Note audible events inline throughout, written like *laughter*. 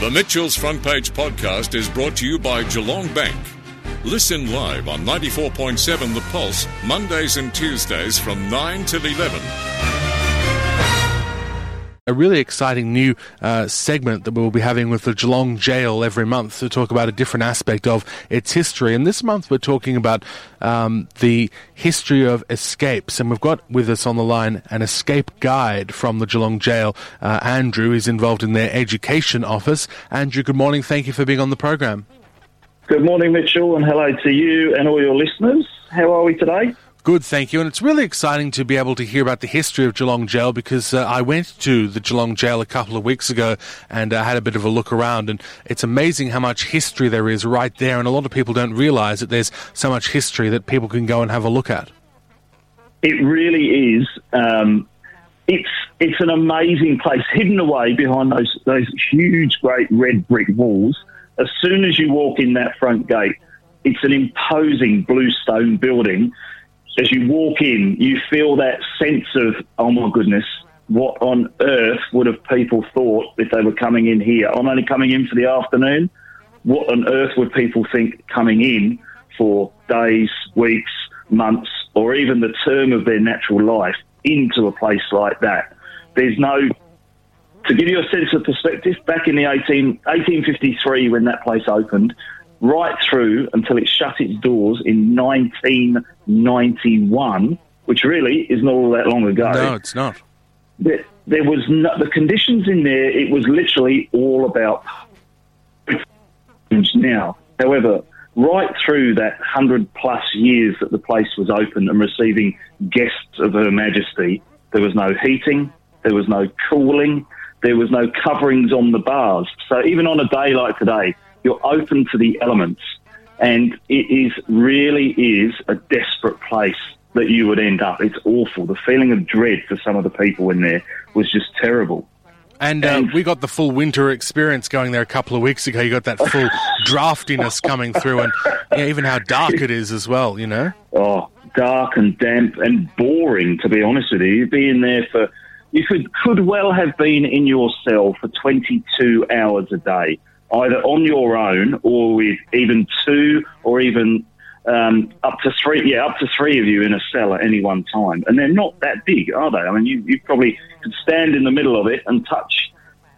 The Mitchell's Front Page podcast is brought to you by Geelong Bank. Listen live on 94.7 The Pulse, Mondays and Tuesdays from 9 till 11 a really exciting new uh, segment that we'll be having with the Geelong Jail every month to talk about a different aspect of its history. And this month we're talking about um, the history of escapes. And we've got with us on the line an escape guide from the Geelong Jail. Uh, Andrew is involved in their education office. Andrew, good morning. Thank you for being on the program. Good morning, Mitchell, and hello to you and all your listeners. How are we today? Good, thank you. And it's really exciting to be able to hear about the history of Geelong Jail because uh, I went to the Geelong Jail a couple of weeks ago and uh, had a bit of a look around. And it's amazing how much history there is right there. And a lot of people don't realise that there's so much history that people can go and have a look at. It really is. Um, it's it's an amazing place, hidden away behind those those huge, great red brick walls. As soon as you walk in that front gate, it's an imposing blue stone building as you walk in, you feel that sense of, oh my goodness, what on earth would have people thought if they were coming in here? I'm only coming in for the afternoon. What on earth would people think coming in for days, weeks, months, or even the term of their natural life into a place like that? There's no, to give you a sense of perspective, back in the 18, 1853 when that place opened, right through until it shut its doors in 1991, which really is not all that long ago. No, it's not. There, there was no, the conditions in there. It was literally all about *laughs* now. However, right through that hundred plus years that the place was open and receiving guests of Her Majesty, there was no heating, there was no cooling, there was no coverings on the bars. So even on a day like today, you're open to the elements, and it is really is a desperate place that you would end up. It's awful. The feeling of dread for some of the people in there was just terrible. And, uh, and we got the full winter experience going there a couple of weeks ago. You got that full *laughs* draftiness coming through, and yeah, even how dark it is as well. You know. Oh, dark and damp and boring. To be honest with you, you'd be in there for you could could well have been in your cell for 22 hours a day either on your own or with even two or even um, up to three, yeah, up to three of you in a cell at any one time. And they're not that big, are they? I mean, you, you probably could stand in the middle of it and touch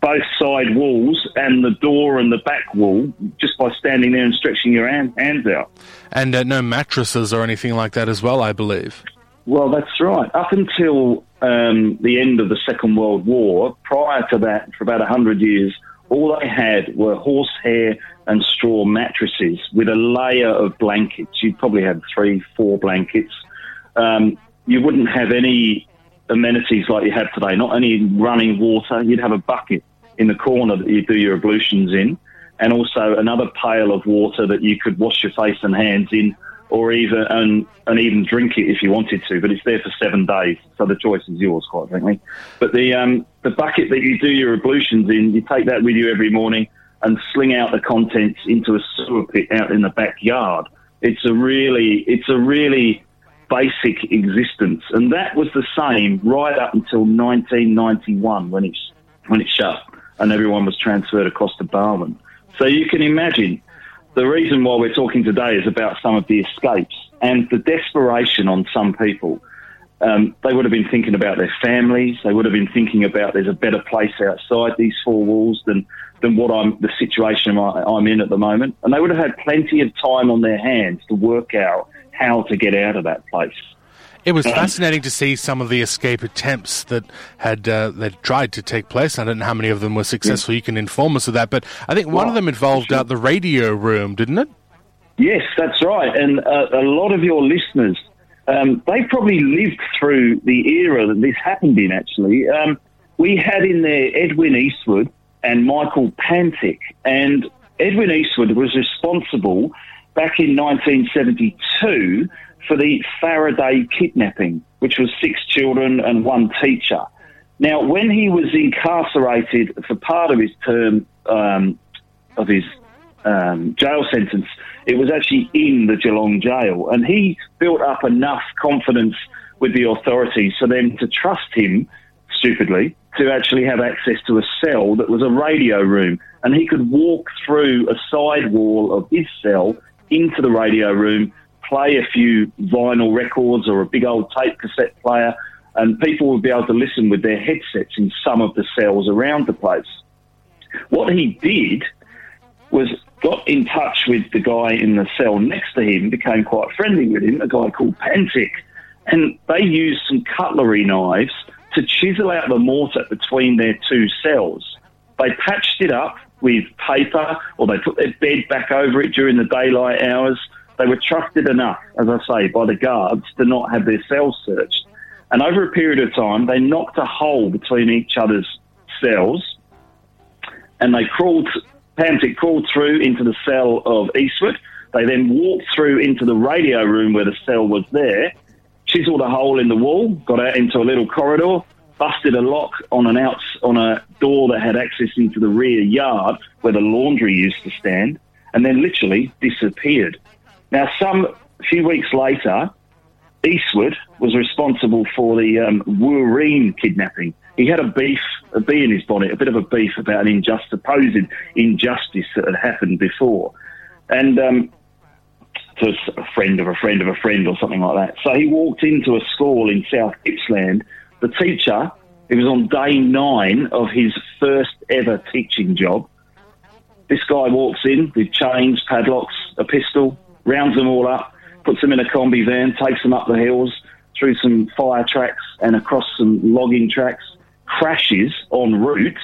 both side walls and the door and the back wall just by standing there and stretching your hand, hands out. And uh, no mattresses or anything like that as well, I believe. Well, that's right. Up until um, the end of the Second World War, prior to that, for about 100 years, all I had were horsehair and straw mattresses with a layer of blankets. You'd probably have three, four blankets. Um, you wouldn't have any amenities like you have today, not any running water. You'd have a bucket in the corner that you do your ablutions in, and also another pail of water that you could wash your face and hands in or even and, and even drink it if you wanted to. But it's there for seven days, so the choice is yours, quite frankly. But the um, the bucket that you do your ablutions in, you take that with you every morning and sling out the contents into a sewer pit out in the backyard. It's a really it's a really basic existence, and that was the same right up until 1991 when it's when it shut and everyone was transferred across to Barwon. So you can imagine the reason why we're talking today is about some of the escapes and the desperation on some people. Um, they would have been thinking about their families. They would have been thinking about there's a better place outside these four walls than than what I'm the situation I'm in at the moment. And they would have had plenty of time on their hands to work out how to get out of that place. It was fascinating to see some of the escape attempts that had uh, that tried to take place. I don't know how many of them were successful. You can inform us of that, but I think one of them involved uh, the radio room, didn't it? Yes, that's right. And uh, a lot of your listeners, um, they probably lived through the era that this happened in. Actually, um, we had in there Edwin Eastwood and Michael Pantic, and Edwin Eastwood was responsible back in 1972 for the Faraday kidnapping, which was six children and one teacher. Now, when he was incarcerated for part of his term um, of his um, jail sentence, it was actually in the Geelong jail, and he built up enough confidence with the authorities for them to trust him, stupidly, to actually have access to a cell that was a radio room. And he could walk through a side wall of his cell into the radio room, play a few vinyl records or a big old tape cassette player, and people would be able to listen with their headsets in some of the cells around the place. What he did was got in touch with the guy in the cell next to him, became quite friendly with him, a guy called Pantic, and they used some cutlery knives to chisel out the mortar between their two cells. They patched it up with paper or they put their bed back over it during the daylight hours. They were trusted enough, as I say, by the guards to not have their cells searched. And over a period of time, they knocked a hole between each other's cells and they crawled, Pantic crawled through into the cell of Eastwood. They then walked through into the radio room where the cell was there, chiseled a hole in the wall, got out into a little corridor, busted a lock on an outs on a door that had access into the rear yard where the laundry used to stand, and then literally disappeared. Now, some few weeks later, Eastwood was responsible for the um, kidnapping. He had a beef, a bee in his bonnet, a bit of a beef about an injustice, supposed injustice that had happened before. And um, to a friend of a friend of a friend or something like that. So he walked into a school in South Gippsland. The teacher, it was on day nine of his first ever teaching job. This guy walks in with chains, padlocks, a pistol, rounds them all up, puts them in a Kombi van, takes them up the hills, through some fire tracks and across some logging tracks, crashes en route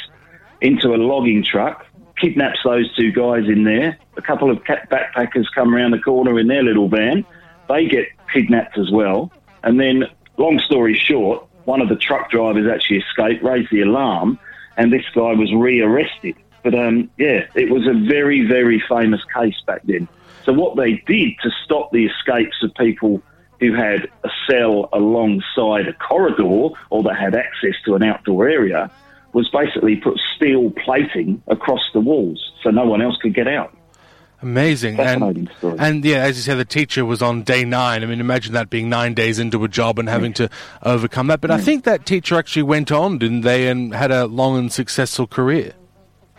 into a logging truck, kidnaps those two guys in there. A couple of backpackers come around the corner in their little van. They get kidnapped as well. And then, long story short, one of the truck drivers actually escaped, raised the alarm, and this guy was rearrested. But um, yeah, it was a very, very famous case back then. So what they did to stop the escapes of people who had a cell alongside a corridor or that had access to an outdoor area was basically put steel plating across the walls so no one else could get out. Amazing. And, and, yeah, as you said, the teacher was on day nine. I mean, imagine that being nine days into a job and having to overcome that. But. I think that teacher actually went on, didn't they, and had a long and successful career.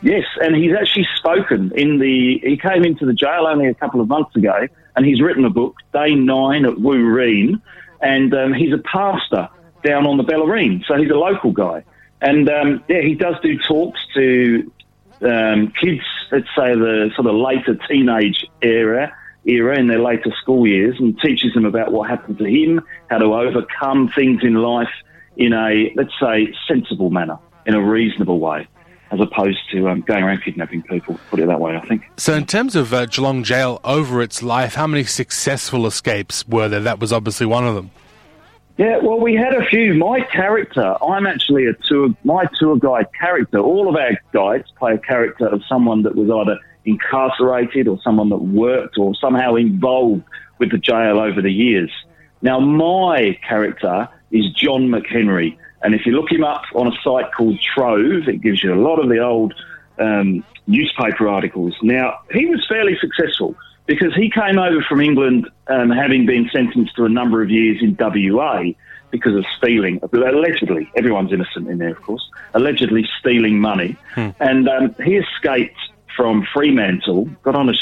Yes, and he's actually spoken in the. He came into the jail only a couple of months ago, and he's written a book, Day Nine at Wooreen, and um, he's a pastor down on the Bellarine, so he's a local guy. And um, yeah, he does do talks to um, kids, let's say the sort of later teenage era, era in their later school years, and teaches them about what happened to him, how to overcome things in life in a, let's say, sensible manner, in a reasonable way as opposed to um, going around kidnapping people, put it that way, I think. So, in terms of uh, Geelong Jail over its life, how many successful escapes were there? That was obviously one of them. Yeah, well, we had a few. My character, I'm actually a tour, my tour guide character. All of our guides play a character of someone that was either incarcerated or someone that worked or somehow involved with the jail over the years. Now, my character is John McHenry, and if you look him up on a site called Trove, it gives you a lot of the old um, newspaper articles. Now, he was fairly successful because he came over from England um, having been sentenced to a number of years in WA because of stealing, allegedly, everyone's innocent in there, of course, allegedly stealing money. Hmm. And um, he escaped from Fremantle, got on a,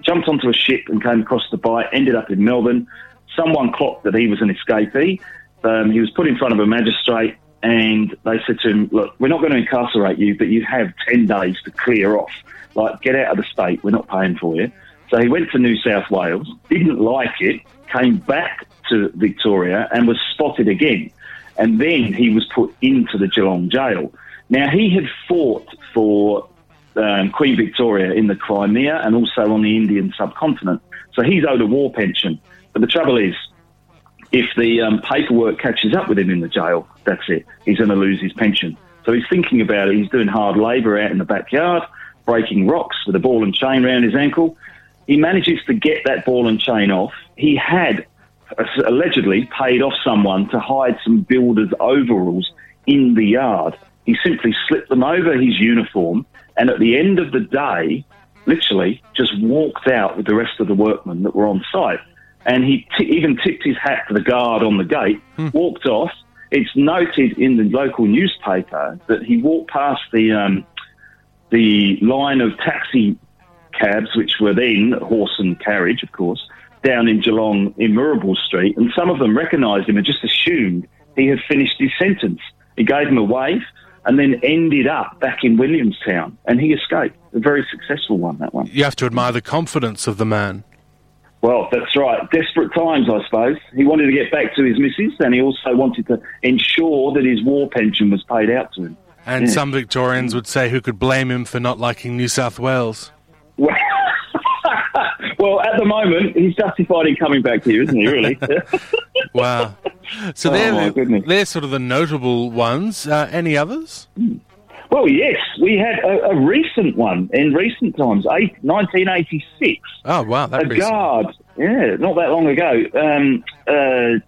jumped onto a ship and came across the bay, ended up in Melbourne. Someone clocked that he was an escapee. Um, he was put in front of a magistrate and they said to him, look, we're not going to incarcerate you, but you have 10 days to clear off. Like, get out of the state, we're not paying for you. So he went to New South Wales, didn't like it, came back to Victoria and was spotted again. And then he was put into the Geelong jail. Now, he had fought for um, Queen Victoria in the Crimea and also on the Indian subcontinent. So he's owed a war pension. But the trouble is, if the um, paperwork catches up with him in the jail, that's it. He's going to lose his pension. So he's thinking about it. He's doing hard labour out in the backyard, breaking rocks with a ball and chain around his ankle. He manages to get that ball and chain off. He had allegedly paid off someone to hide some builder's overalls in the yard. He simply slipped them over his uniform and at the end of the day, literally just walked out with the rest of the workmen that were on site. And he t- even tipped his hat to the guard on the gate, hmm. walked off, it's noted in the local newspaper that he walked past the um, the line of taxi cabs, which were then horse and carriage, of course, down in Geelong in Moorabool Street, and some of them recognised him and just assumed he had finished his sentence. He gave him a wave and then ended up back in Williamstown, and he escaped. A very successful one, that one. You have to admire the confidence of the man. Well, that's right. Desperate times, I suppose. He wanted to get back to his missus, and he also wanted to ensure that his war pension was paid out to him. And yeah. some Victorians would say who could blame him for not liking New South Wales? Well, *laughs* well, at the moment, he's justified in coming back here, isn't he, really? *laughs* wow. So oh, they're, they're sort of the notable ones. Uh, any others? Well, yes. We had a, a recent one in recent times, eight, 1986. Oh, wow. That a recent. guard, yeah, not that long ago. Um, uh,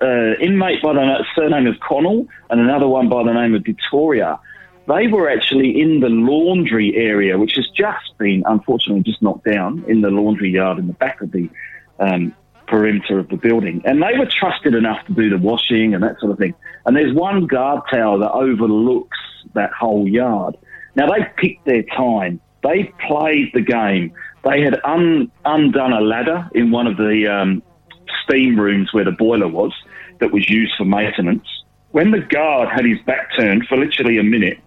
uh, inmate by the surname of Connell and another one by the name of Victoria. They were actually in the laundry area, which has just been, unfortunately, just knocked down in the laundry yard in the back of the um, perimeter of the building. And they were trusted enough to do the washing and that sort of thing. And there's one guard tower that overlooks that whole yard. Now, they picked their time. They played the game. They had un- undone a ladder in one of the um, steam rooms where the boiler was that was used for maintenance. When the guard had his back turned for literally a minute,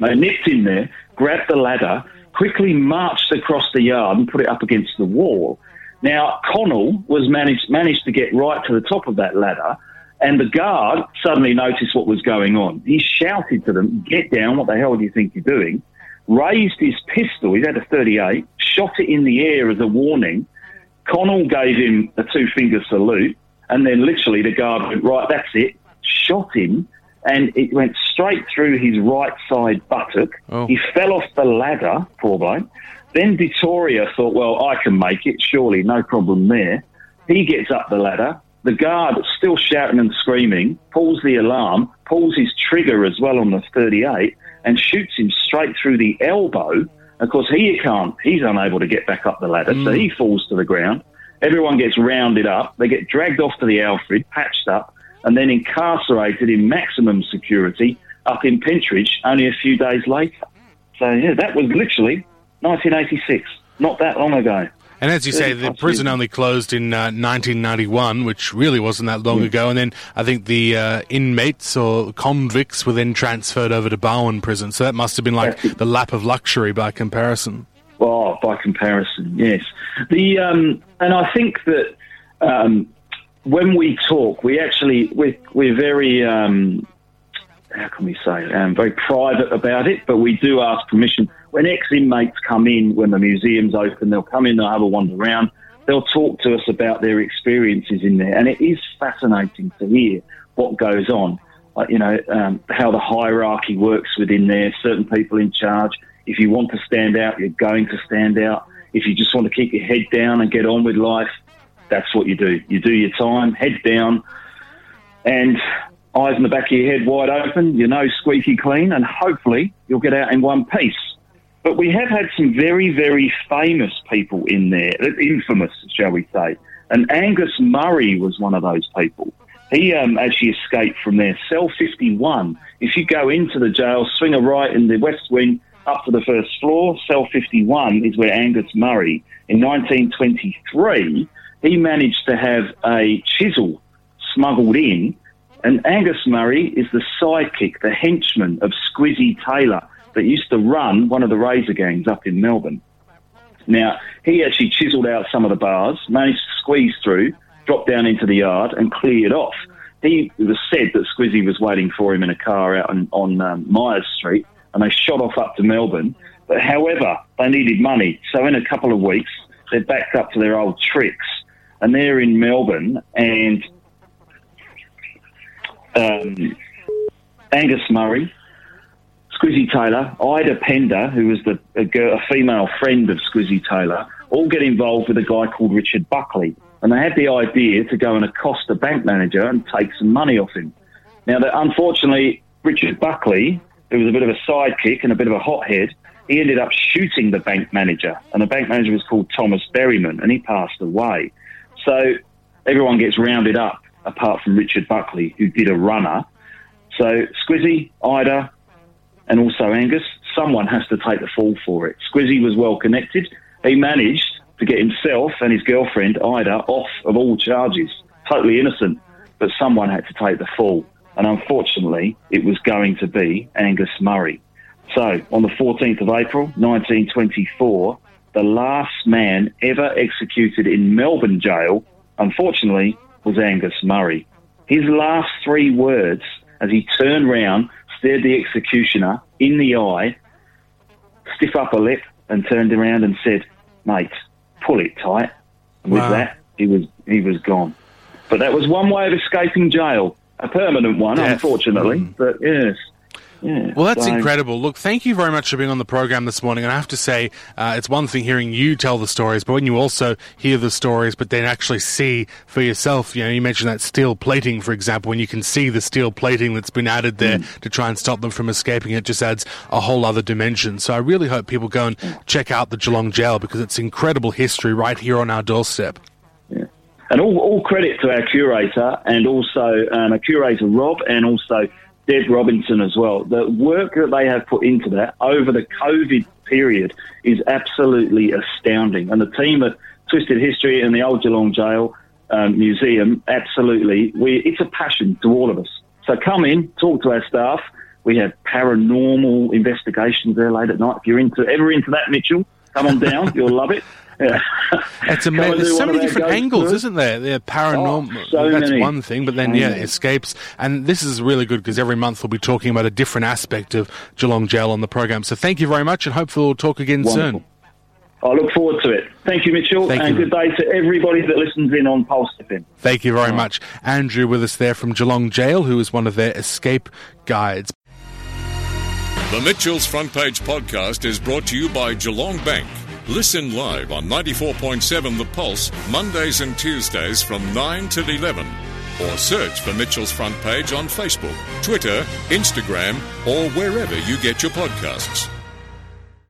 they nipped in there, grabbed the ladder, quickly marched across the yard and put it up against the wall. Now, Connell was managed, managed to get right to the top of that ladder, and the guard suddenly noticed what was going on. He shouted to them, Get down, what the hell do you think you're doing? Raised his pistol, he had a 38, shot it in the air as a warning. Connell gave him a two finger salute, and then literally the guard went, right, that's it, shot him, and it went straight through his right side buttock. Oh. He fell off the ladder, poor bloke. Then Victoria thought, well, I can make it, surely, no problem there. He gets up the ladder. The guard, still shouting and screaming, pulls the alarm, pulls his trigger as well on the 38, and shoots him straight through the elbow. Of course, he can't, he's unable to get back up the ladder, mm. so he falls to the ground. Everyone gets rounded up. They get dragged off to the Alfred, patched up, and then incarcerated in maximum security up in Pentridge only a few days later. So, yeah, that was literally 1986, not that long ago. And as you say, the prison only closed in uh, 1991, which really wasn't that long yeah. ago. And then I think the uh, inmates or convicts were then transferred over to Barwon Prison. So that must have been like the lap of luxury by comparison. Oh, by comparison, yes. The um, and I think that um, when we talk, we actually we're, we're very um, how can we say um, very private about it, but we do ask permission when ex inmates come in when the museum's open. They'll come in, they'll have a wander around, they'll talk to us about their experiences in there, and it is fascinating to hear what goes on. Like, you know um, how the hierarchy works within there. Certain people in charge if you want to stand out, you're going to stand out. If you just want to keep your head down and get on with life, that's what you do. You do your time, head down, and eyes in the back of your head wide open, your nose squeaky clean, and hopefully you'll get out in one piece. But we have had some very, very famous people in there, infamous, shall we say. And Angus Murray was one of those people. He um, actually escaped from there. Cell 51. If you go into the jail, swing a right in the west wing, up to the first floor. Cell 51 is where Angus Murray, in 1923, he managed to have a chisel smuggled in. And Angus Murray is the sidekick, the henchman of Squizzy Taylor that used to run one of the razor gangs up in Melbourne. Now, he actually chiselled out some of the bars, managed to squeeze through, drop down into the yard, and cleared it off. He was said that Squizzy was waiting for him in a car out on, on um, Myers Street, and they shot off up to Melbourne. But however, they needed money. So in a couple of weeks, they're backed up to their old tricks. And they're in Melbourne and um, Angus Murray, Squizzy Taylor, Ida Pender, who was the, a, girl, a female friend of Squizzy Taylor, all get involved with a guy called Richard Buckley. And they had the idea to go and accost a bank manager and take some money off him. Now, that unfortunately, Richard Buckley who was a bit of a sidekick and a bit of a hothead, he ended up shooting the bank manager. And the bank manager was called Thomas Berriman, and he passed away. So everyone gets rounded up, apart from Richard Buckley, who did a runner. So Squizzy, Ida, and also Angus, someone has to take the fall for it. Squizzy was well connected. He managed to get himself and his girlfriend, Ida, off of all charges. Totally innocent. But someone had to take the fall. And unfortunately, it was going to be Angus Murray. So, on the 14th of April, 1924, the last man ever executed in Melbourne jail, unfortunately, was Angus Murray. His last three words as he turned round, stared the executioner in the eye, stiff upper lip, and turned around and said, Mate, pull it tight. And with Wow. that, he was he was gone. But that was one way of escaping jail, a permanent one, unfortunately. Mm. But yes, yeah. Well, that's So- incredible. Look, thank you very much for being on the program this morning. And I have to say, uh, it's one thing hearing you tell the stories, but when you also hear the stories, but then actually see for yourself, you know, you mentioned that steel plating, for example, when you can see the steel plating that's been added there to try and stop them from escaping, it just adds a whole other dimension. So I really hope people go and check out the Geelong Jail because it's incredible history right here on our doorstep. And all, all credit to our curator and also um, our curator Rob and also Deb Robinson as well. The work that they have put into that over the COVID period is absolutely astounding. And the team at Twisted History and the Old Geelong Jail um, Museum, absolutely, we, it's a passion to all of us. So come in, talk to our staff. We have paranormal investigations there late at night. If you're into ever into that, Mitchell, come on down. You'll love it. Yeah. *laughs* It's amazing. There's so many different angles, isn't there? They're paranormal. Oh, so That's many. one thing, but then yeah, escapes. And this is really good because every month we'll be talking about a different aspect of Geelong Jail on the program. So thank you very much, and hopefully we'll talk again Wonderful. soon. I look forward to it. Thank you, Mitchell, Thank and you. good day to everybody that listens in on Pulse FM. Thank you very much, Andrew, with us there from Geelong Jail, who is one of their escape guides. The Mitchell's Front Page podcast is brought to you by Geelong Bank. Listen live on 94.7 The Pulse, Mondays and Tuesdays from 9 till 11. Or search for Mitchell's Front Page on Facebook, Twitter, Instagram, or wherever you get your podcasts.